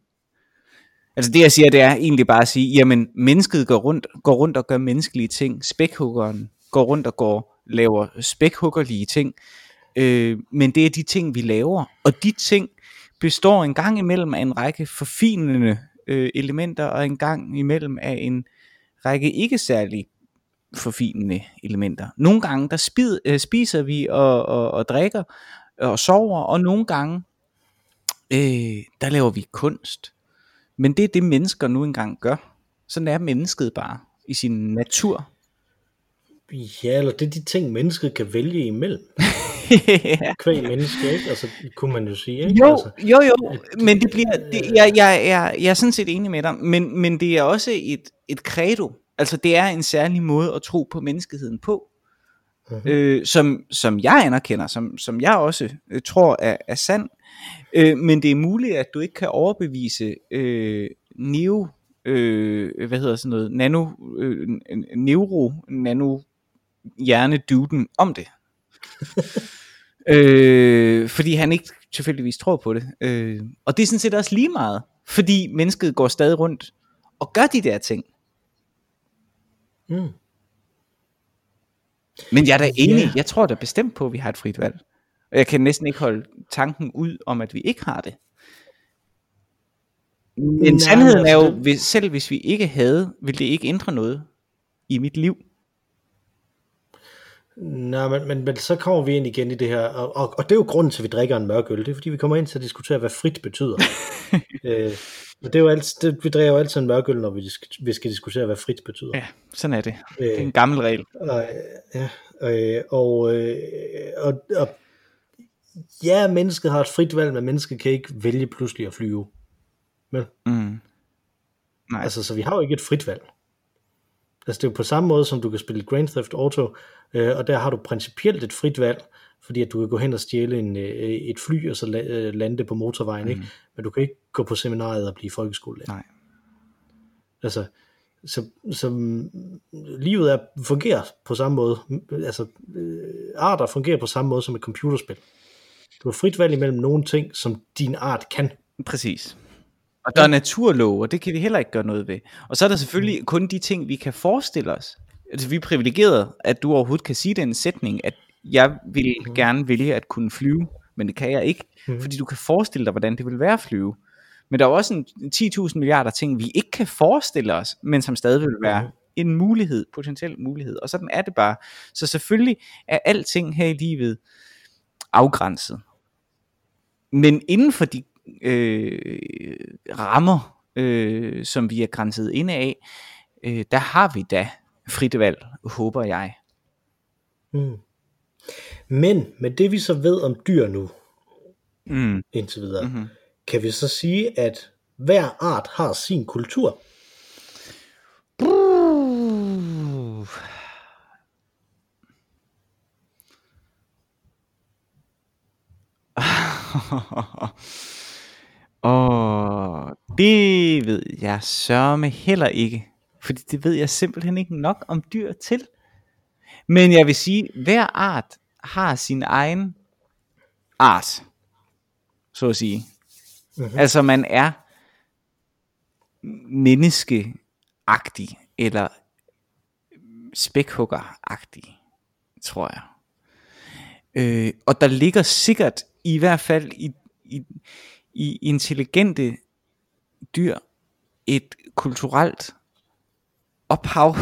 Altså det jeg siger, det er egentlig bare at sige, jamen mennesket går rundt, går rundt og gør menneskelige ting. Spækhuggeren går rundt og går, laver spækhuggerlige ting. Øh, men det er de ting, vi laver. Og de ting består en gang imellem af en række forfinende øh, elementer, og en gang imellem af en række ikke særlig forfinende elementer. Nogle gange, der spid, øh, spiser vi og, og, og drikker og sover, og nogle gange, øh, der laver vi kunst. Men det er det, mennesker nu engang gør. Sådan er mennesket bare i sin natur. Ja, eller det er de ting, mennesket kan vælge imellem. ja. Kvæg menneske, ikke? Altså, kunne man jo sige, ikke? Jo, Altså, jo, jo, men det bliver, det, jeg, jeg, jeg, jeg er sådan set enig med dig, men, men det er også et, et credo, altså det er en særlig måde at tro på menneskeheden på, Mhm. øh, som, som jeg anerkender, som, som jeg også øh, tror er, er sand, øh, men det er muligt, at du ikke kan overbevise øh, neo, øh, hvad hedder sådan noget, nano, øh, neuro, nano, hjerneduden om det. øh, fordi han ikke tilfældigvis tror på det. Øh, og det er sådan set også lige meget, fordi mennesket går stadig rundt og gør de der ting. mm. Men jeg er da enig, Ja. jeg tror da bestemt på, at vi har et frit valg. Og jeg kan næsten ikke holde tanken ud om, at vi ikke har det. Men Nej, sandheden er altså jo, det- hvis, selv hvis vi ikke havde, ville det ikke ændre noget i mit liv. Nej, men, men, men så kommer vi ind igen i det her, og, og, og det er jo grunden til, at vi drikker en mørk øl, det er fordi, vi kommer ind til at diskutere, hvad frit betyder. øh, og det er jo altid, det, vi drikker jo altid en mørk øl, når vi, vi skal diskutere, hvad frit betyder. Ja, sådan er det. Øh, Det er en gammel regel. Og, ja, øh, og, øh, og, og ja, mennesket har et frit valg, men mennesket kan ikke vælge pludselig at flyve. Men, Mm. Nej. altså, så vi har jo ikke et frit valg. Altså det er jo på samme måde, som du kan spille Grand Theft Auto, øh, og der har du principielt et frit valg, fordi at du kan gå hen og stjæle en, øh, et fly, og så øh, lande det på motorvejen, mm. ikke? Men du kan ikke gå på seminariet og blive folkeskolelærer. Nej. Altså, så, så mm, livet er, fungerer på samme måde. Altså, øh, arter fungerer på samme måde som et computerspil. Du har frit valg imellem nogle ting, som din art kan. Præcis. Og der er naturlov, og det kan vi heller ikke gøre noget ved. Og så er der selvfølgelig kun de ting, vi kan forestille os. Altså, vi er privilegerede, at du overhovedet kan sige den sætning, at jeg vil mm. gerne vælge at kunne flyve, men det kan jeg ikke, mm. fordi du kan forestille dig, hvordan det vil være at flyve. Men der er også en 10.000 milliarder ting, vi ikke kan forestille os, men som stadig vil være en mulighed, potentiel mulighed. Og sådan er det bare. Så selvfølgelig er alting her i livet afgrænset. Men inden for de øh, rammer, øh, som vi er grænset inde af, øh, der har vi da frit valg, håber jeg. Mm. Men med det vi så ved om dyr nu, Mm. indtil videre, Mhm. kan vi så sige, at hver art har sin kultur. Uh. Åh, det ved jeg sørme heller ikke. Fordi det ved jeg simpelthen ikke nok om dyr til. Men jeg vil sige, hver art har sin egen art. Så at sige. Mhm. Altså man er menneskeagtig, eller spækhuggeragtig, tror jeg. Øh, og der ligger sikkert, i hvert fald i, i, i intelligente dyr, et kulturelt ophav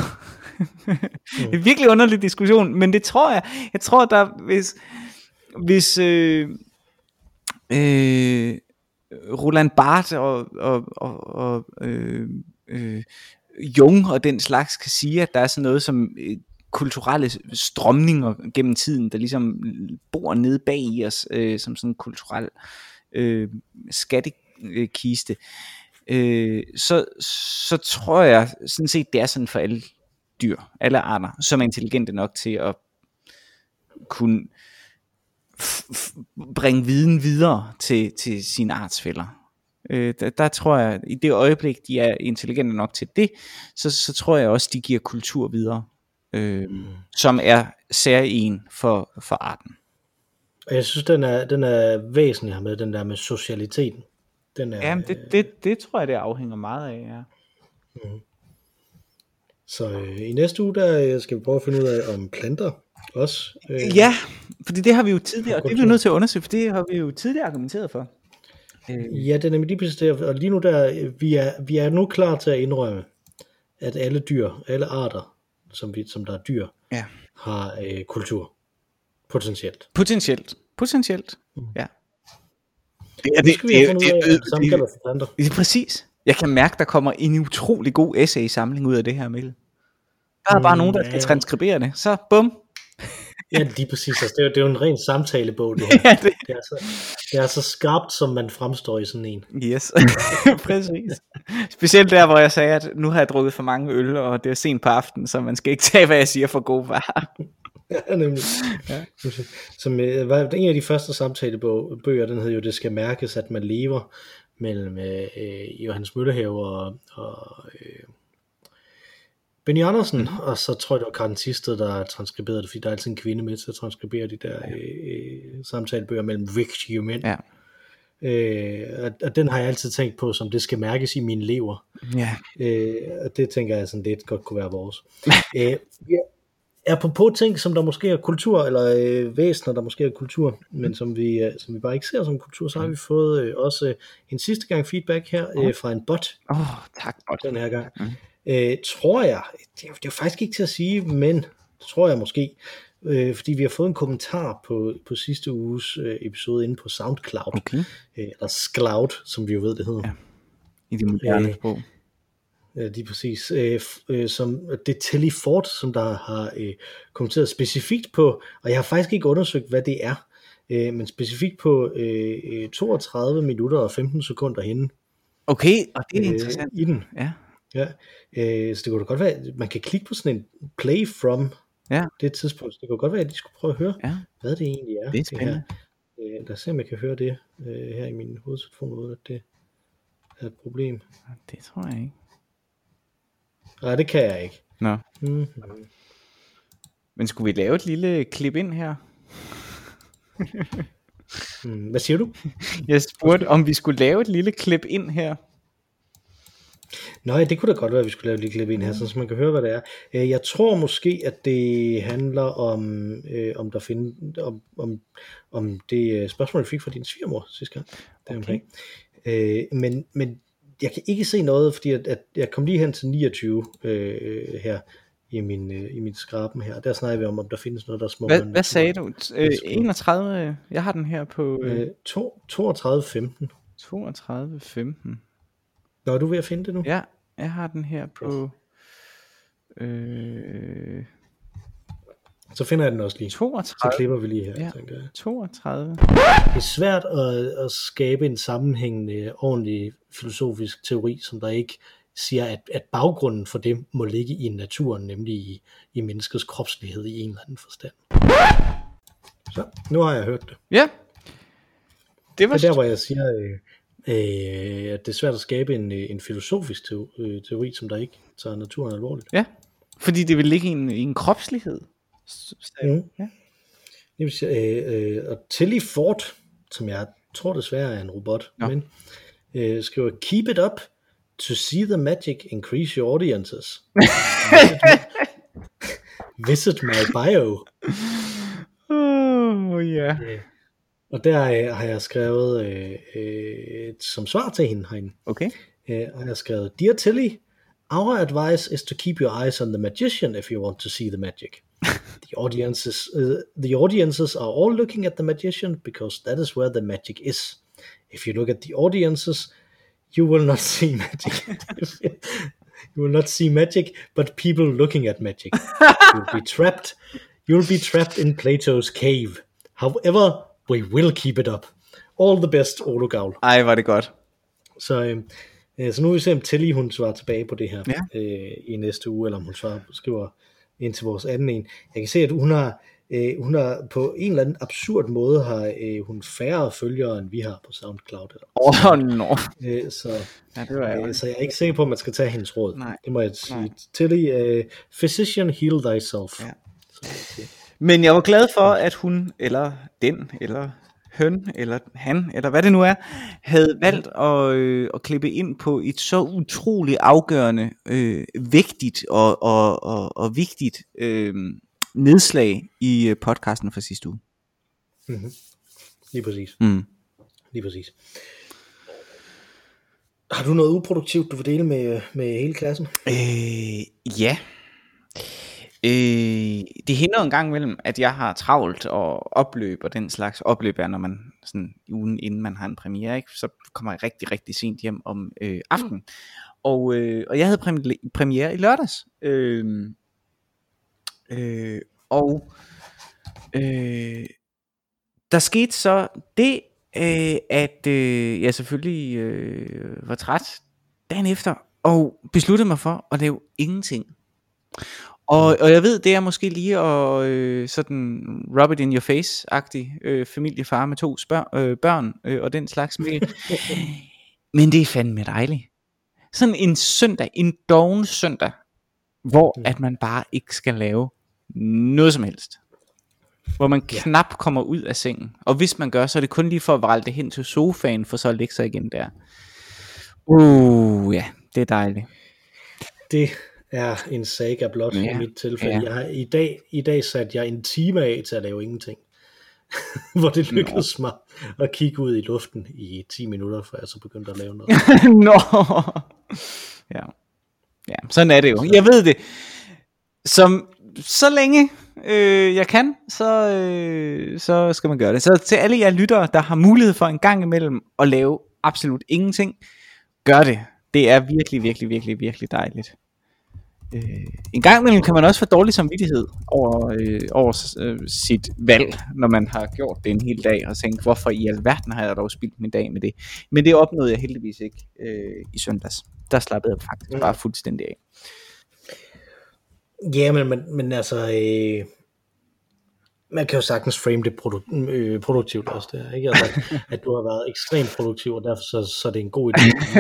det mm. er en virkelig underlig diskussion, men det tror jeg. Jeg tror, der hvis, hvis øh, øh, Roland Barthes og, og, og, og øh, øh, Jung og den slags kan sige, at der er sådan noget som øh, kulturelle strømninger gennem tiden, der ligesom bor nede bag i os, øh, som sådan en kulturel øh, skattekiste, øh, så, så tror jeg sådan set, det er sådan for alle dyr, alle arter, som er intelligente nok til at kunne bringe viden videre til, til sine artsfælder. Øh, der, der tror jeg, i det øjeblik, de er intelligente nok til det, så, så tror jeg også, de giver kultur videre, øh, mm. som er særlig for, for arten. Og jeg synes, den er, den er væsentlig her med, den der med socialiteten. Den er, Jamen, det, det, det tror jeg, det afhænger meget af, ja. Så øh, i næste uge, der øh, skal vi prøve at finde ud af, om planter også. Øh, Ja, fordi det har vi jo tidligere, og det er vi jo nødt til at undersøge, for det har vi jo tidligere argumenteret for. Øh, Ja, det er nemlig lige præcis det. Og lige nu der, øh, vi er, vi er nu klar til at indrømme, at alle dyr, alle arter, som, vi, som der er dyr, ja. har øh, kultur. Potentielt. Potentielt. Potentielt, ja. Det, Det, det skal vi have fundet ud af, det for planter. Det er præcis. Jeg kan mærke, der kommer en utrolig god essay-samling ud af det her, Mikkel. Der er bare nogen, der skal transkribere det. Så bum. Ja, lige præcis. Altså, det, er, jo- det er jo en ren samtalebog, det her. Ja, det. Det er, så, det er så skarpt, som man fremstår i sådan en. Yes, præcis. Specielt der, hvor jeg sagde, at nu har jeg drukket for mange øl, og det er sent på aftenen, så man skal ikke tage, hvad jeg siger for god varer. Ja, nemlig. Ja. Som øh, var en af de første samtalebøger, den hed jo, det skal mærkes, at man lever, mellem øh, øh, Johannes Møllehave og, og øh, Benny Andersen, Mhm. mm. og så tror jeg, det var Karen Tisted, der transkriberede det, fordi der er altid en kvinde med til at transkribere de der øh, øh, samtalebøger mellem vigtige mænd. Ja. Øh, og, og den har jeg altid tænkt på, som det skal mærkes i mine lever. Ja. Øh, og det tænker jeg sådan lidt godt kunne være vores. øh, ja, apropos ting, som der måske er kultur, eller øh, væsener, der måske er kultur, men som vi, øh, som vi bare ikke ser som kultur, så har vi fået øh, også øh, en sidste gang feedback her øh, fra en bot Åh, oh, tak. Godt. den her gang. Mm. Øh, tror jeg, det er, det er jo faktisk ikke til at sige, men tror jeg måske, øh, fordi vi har fået en kommentar på, på sidste uges øh, episode inde på SoundCloud, Okay. øh, eller Skloud, som vi jo ved, det hedder. Ja. I det moderne Øh, sprog. Ja, lige præcis. Øh, øh, som, det er Telly Ford, som der har øh, kommenteret specifikt på, og jeg har faktisk ikke undersøgt, hvad det er, øh, men specifikt på øh, øh, 32 minutter og 15 sekunder henne Okay, og det er øh, interessant. i den. Ja. Ja, øh, så det kunne da godt være, at man kan klikke på sådan en play from Ja. det tidspunkt. Så det kunne godt være, at de skulle prøve at høre, Ja, hvad det egentlig er. det er spændende. her. Øh, lad os se, om jeg kan høre det øh, her i min hovedtelefon, uden at det er et problem. Det tror jeg ikke. Nej, det kan jeg ikke. Nå, Mm-hmm. men skulle vi lave et lille klip ind her? Mm, hvad siger du? Jeg spurgte, om vi skulle lave et lille klip ind her. Nå ja, det kunne da godt være, at vi skulle lave et lille klip ind her, så man kan høre, hvad det er. Øh, Jeg tror måske, at det handler om, øh, om der findes, om, om, om det øh, spørgsmål, vi fik fra din svigermor sidste gang. Okay. Omkring. Øh, men, men jeg kan ikke se noget, fordi at, at jeg kom lige hen til 29 øh, her i min, øh, i min skraben her. Der snakker vi om, om der findes noget, der er små. Hvad, hvad sagde du? Øh, 31, jeg har den her på øh, Øh, to- 32.15. 32, 15. Nå, er du ved at finde det nu? Ja, jeg har den her på øh, Så finder jeg den også lige. Så 32. klipper vi lige her, ja. tænker jeg. 32. Det er svært at, at skabe en sammenhængende, ordentlig filosofisk teori, som der ikke siger, at, at baggrunden for det må ligge i naturen, nemlig i, i menneskets kropslighed i en eller anden forstand. Så, nu har jeg hørt det. Ja. Det var Det er der, hvor jeg siger, øh, øh, at det er svært at skabe en, øh, en filosofisk øh, teori, som der ikke tager naturen alvorligt. Ja, fordi det vil ligge i en, i en kropslighed. Mm. Ja. Det vil sige, øh, øh, og Tilly Ford, som jeg tror desværre er en robot, Nå. men øh, skriver, keep it up to see the magic increase your audiences. Visit my bio. Åh, oh, ja. Og der øh, har jeg skrevet, øh, øh, som svar til hende herinde, Okay. øh, har jeg skrevet, Dear Tilly, our advice is to keep your eyes on the magician if you want to see the magic. The audiences, uh, the audiences are all looking at the magician because that is where the magic is. If you look at the audiences, you will not see magic. you will not see magic, but people looking at magic. You'll be trapped. You'll be trapped in Plato's cave. However, we will keep it up. All the best, Olo Gavl. Ej, var det godt. Så, øh, øh, så nu vil vi se, om Tilly hun svarer tilbage på det her Ja. øh, i næste uge, eller om hun svarer, skriver ind til vores anden en. Jeg kan se, at hun har, øh, hun har på en eller anden absurd måde har øh, hun færre følgere, end vi har på SoundCloud. Åh, oh, no. øh, så, Ja, det var øh, jeg. så jeg er ikke sikker på, at man skal tage hendes råd. Nej. Det må jeg sige. Nej. Tilly, øh, physician, heal thyself. Ja. Så sige. Men jeg var glad for, at hun, eller den, eller høn, eller han, eller hvad det nu er, havde valgt at, øh, at klippe ind på et så utroligt afgørende, øh, vigtigt og, og, og, og vigtigt øh, nedslag i øh, podcasten fra sidste uge. Lige præcis. Mm. Lige præcis. Har du noget uproduktivt, du vil dele med, med hele klassen? Øh, ja. Øh, det hænder en gang imellem, at jeg har travlt og opløb og den slags opløb er, når man sådan ugen inden man har en premiere, ikke? så kommer jeg rigtig, rigtig sent hjem om øh, aftenen. Og, øh, og jeg havde premiere i lørdags. Øh, øh, og øh, der skete så det, øh, at øh, jeg selvfølgelig øh, var træt dagen efter, og besluttede mig for at lave ingenting. Og, og jeg ved, det er måske lige at øh, sådan rub it in your face-agtig øh, familiefar med to spørg, øh, børn øh, og den slags. Men, men det er fandme dejligt. Sådan en søndag, en doven søndag, hvor at man bare ikke skal lave noget som helst. Hvor man knap kommer ud af sengen. Og hvis man gør, så er det kun lige for at vralde det hen til sofaen, for så at lægge sig igen der. Uh, ja, det er dejligt. Det er en saga blot ja, i mit tilfælde. ja. Jeg har, i, dag, I dag satte jeg en time af til at lave ingenting. Hvor det lykkedes mig at kigge ud i luften i 10 minutter, før jeg så begyndte at lave noget. Nå. Ja. Ja, sådan er det jo. Jeg ved det. Som så længe øh, jeg kan, så, øh, så skal man gøre det. Så til alle jer lyttere, der har mulighed for en gang imellem at lave absolut ingenting, gør det. Det er virkelig, virkelig, virkelig, virkelig dejligt. Øh, en gang imellem kan man også få dårlig samvittighed over, øh, over øh, sit valg, når man har gjort det en hel dag, og tænkt, hvorfor i alverden har jeg dog spildt min dag med det. Men det opnåede jeg heldigvis ikke øh, i søndags. Der slappede jeg faktisk mm. bare fuldstændig af. Ja, men, men, men altså, øh, man kan jo sagtens frame det produ- øh, produktivt også, der, ikke? Altså, at du har været ekstremt produktiv, og derfor så, så er det en god idé,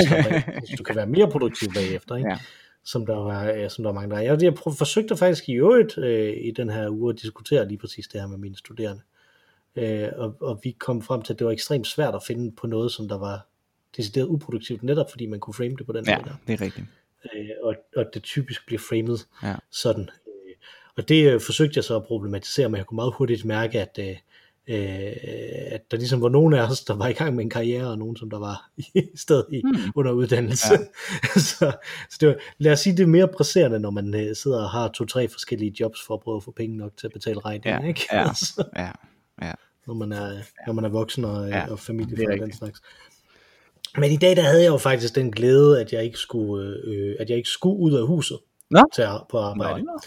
at du kan være mere produktiv bagefter, ikke? Ja. Som, der var, som der var mange der Jeg, jeg forsøgte faktisk i øvrigt øh, i den her uge at diskutere lige præcis det her med mine studerende. Øh, og, og vi kom frem til, at det var ekstremt svært at finde på noget, som der var decideret uproduktivt, netop fordi man kunne frame det på den ja, måde der. det er rigtigt. Øh, og, og det typisk bliver framed ja. sådan. Øh, og det øh, forsøgte jeg så at problematisere, men jeg kunne meget hurtigt mærke, at, øh, øh, at der ligesom var nogen af os, der var i gang med en karriere, og nogen, som der var i stedet i, mm. under uddannelse. Ja. så, så det var, lad os sige, det er mere presserende, når man øh, sidder og har to-tre forskellige jobs for at prøve at få penge nok til at betale regningen. Ja. Ikke? Ja. altså, ja. Ja. Når, man er, når man er voksen og, ja. og familie for den slags. Men i dag der havde jeg jo faktisk den glæde, at jeg ikke skulle, øh, at jeg ikke skulle ud af huset Nå? til at, på arbejde. Nå,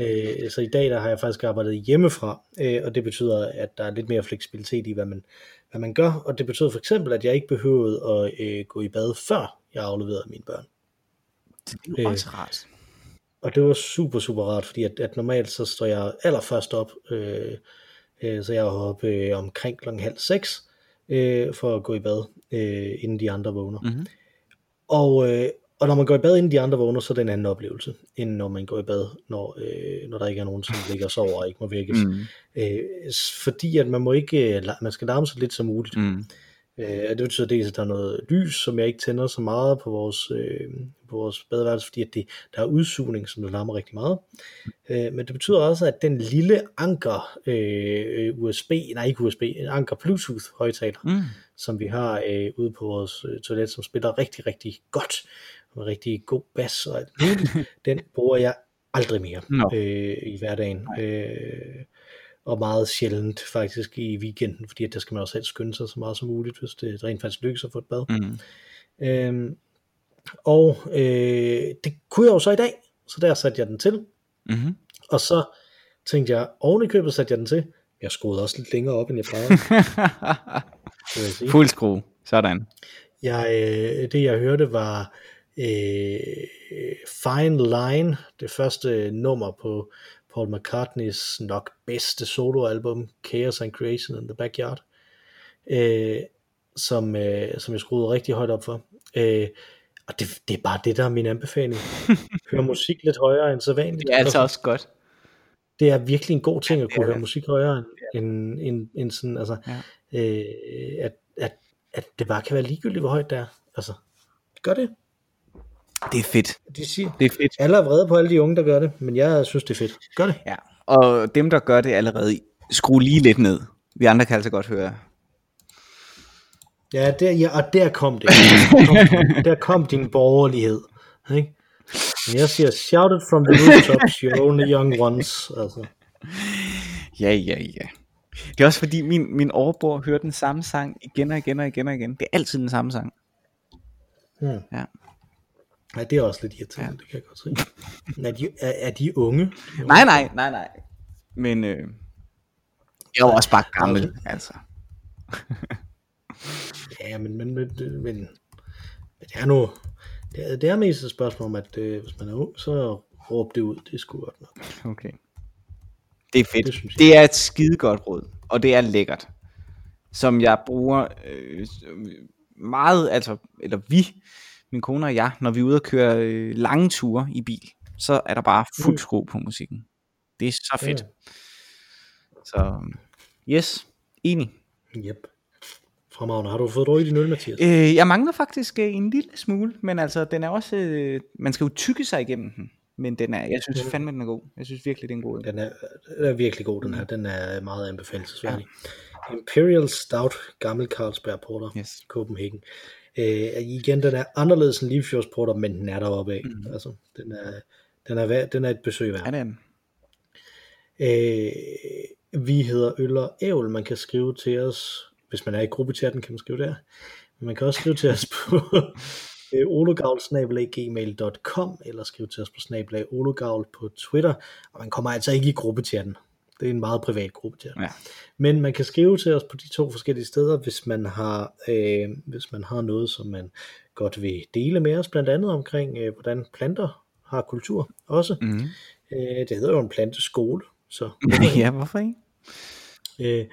Øh, så i dag der har jeg faktisk arbejdet hjemmefra, øh, og det betyder, at der er lidt mere fleksibilitet i, hvad man, hvad man gør. Og det betyder for eksempel, at jeg ikke behøvede at øh, gå i bad, før jeg afleverede mine børn. Det er jo også rart. Og det var super, super rart, fordi at, at normalt så står jeg allerførst op, øh, øh, så jeg er oppe øh, omkring klokken halv seks, øh, for at gå i bad, øh, inden de andre vågner. Mm-hmm. Og, øh, og når man går i bad, inden de andre vågner, så er det en anden oplevelse, end når man går i bad, når, øh, når der ikke er nogen, som ligger og sover og ikke må vækkes. Mm. Øh, fordi at man må ikke, man skal larme så lidt som muligt. Mm. Øh, det betyder dels, at der er noget lys, som jeg ikke tænder så meget på vores, øh, på vores badeværelse, fordi at det, der er udsugning, som der larmer rigtig meget. Øh, men det betyder også, at den lille anker øh, USB, nej ikke USB, en anker Bluetooth højtaler, Mm. som vi har øh, ude på vores øh, toilet, som spiller rigtig, rigtig godt, og rigtig god bas og alt muligt, den bruger jeg aldrig mere Nå. øh, i hverdagen. Øh, og meget sjældent faktisk i weekenden, fordi at der skal man også helst skynde sig så meget som muligt, hvis det rent faktisk lykkes at få et bad. Mm. Øhm, og øh, det kunne jeg jo så i dag, så der satte jeg den til, Mm-hmm. og så tænkte jeg, oven i købet satte jeg den til, jeg skruede også lidt længere op, end jeg plejede. Fuld skrue. Sådan. Jeg, øh, det jeg hørte var øh, Fine Line, det første nummer på Paul McCartneys nok bedste soloalbum, Chaos and Creation in the Backyard, øh, som, øh, som jeg skruede rigtig højt op for. Øh, og det, det er bare det, der er min anbefaling. Hør musik lidt højere end så vanligt. Det er altså også godt. Det er virkelig en god ting at kunne er høre musik højere end, end, end, end sådan, altså, Ja. øh, at, at, at det bare kan være ligegyldigt, hvor højt det er. Altså, gør det. Det er fedt. De siger, Det er fedt. alle er vrede på alle de unge, der gør det, men jeg synes, det er fedt. Gør det. Ja. Og dem, der gør det allerede, skru lige lidt ned. Vi andre kan altså godt høre. Ja, der, ja og der kom det. Der kom, der kom din borgerlighed. Ikke? Men jeg siger, shout it from the rooftops, you're only young ones. Altså. Ja, ja, ja. Det er også fordi, min, min overbror hører den samme sang igen og igen og igen og igen. Det er altid den samme sang. Hmm. Ja. Ja, det er også lidt irriterende, ja. det kan jeg godt se. Men Er de, er, er de unge? Nej, nej, nej, nej. Men øh, jeg er jo også bare gammel, altså. Ja, men, men, men, men, men det er nu, det er, det er mest et spørgsmål om, at øh, hvis man er ung, så råb det ud, det er sgu godt nok. Okay. Det er fedt. Det Det, synes jeg. det er et skide godt råd, og det er lækkert. Som jeg bruger øh, meget, altså, eller vi, min kone og jeg, når vi er ude og køre øh, lange ture i bil, så er der bare fuld Mm. skrue på musikken. Det er så fedt. Så, yes, enig. Yep. Fremragende. Har du fået drukket din øl, Mathias? Øh, jeg mangler faktisk øh, en lille smule, men altså, den er også, øh, man skal jo tykke sig igennem den. Men den er, jeg synes fandme, den er god. Jeg synes virkelig, det er god. Den er, den er virkelig god, den her. Den er meget anbefalesværdig. Ja. Imperial Stout, gammel Carlsberg Porter, Yes. Copenhagen. Øh, igen, den er anderledes end Limfjords Porter, men den er deroppe af. Mm. Altså, den er, den er, værd, den er et besøg værd. Ja, den. Øh, vi hedder Øl og Ævl. Man kan skrive til os, hvis man er i gruppechatten, kan man skrive der. Men man kan også skrive til os på, øh, ologavl.gmail.com eller skriv til os på snabelag ologavl på Twitter. Og man kommer altså ikke i gruppechatten. Det er en meget privat gruppechat. Ja. Men man kan skrive til os på de to forskellige steder, hvis man har, øh, hvis man har noget, som man godt vil dele med os, blandt andet omkring, øh, hvordan planter har kultur også. Mm. Øh, det hedder jo en planteskole, så ja, hvorfor ikke? Øh,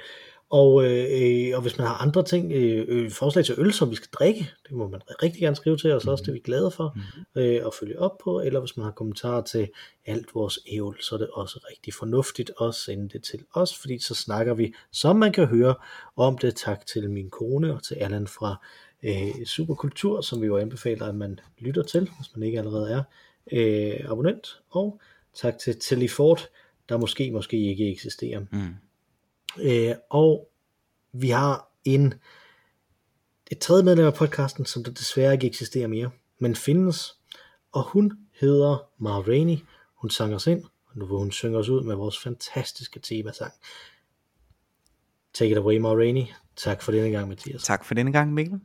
og, øh, og hvis man har andre ting, øh, øh, forslag til øl, som vi skal drikke, det må man rigtig gerne skrive til os mm. også, det er vi glade for mm. øh, at følge op på, eller hvis man har kommentarer til alt vores ævl, så er det også rigtig fornuftigt at sende det til os, fordi så snakker vi, som man kan høre, om det. Tak til min kone og til Allan fra øh, Superkultur, som vi jo anbefaler, at man lytter til, hvis man ikke allerede er øh, abonnent, og tak til Telefort, der måske, måske ikke eksisterer. Mm. Øh, og vi har en et tredje medlem af podcasten, som der desværre ikke eksisterer mere, men findes, og hun hedder Mar Rainey. Hun sang os ind, og nu vil hun synge os ud med vores fantastiske temasang. Take it away, Mar Rainey. Tak for denne gang, Mathias. Tak for denne gang, Mikkel.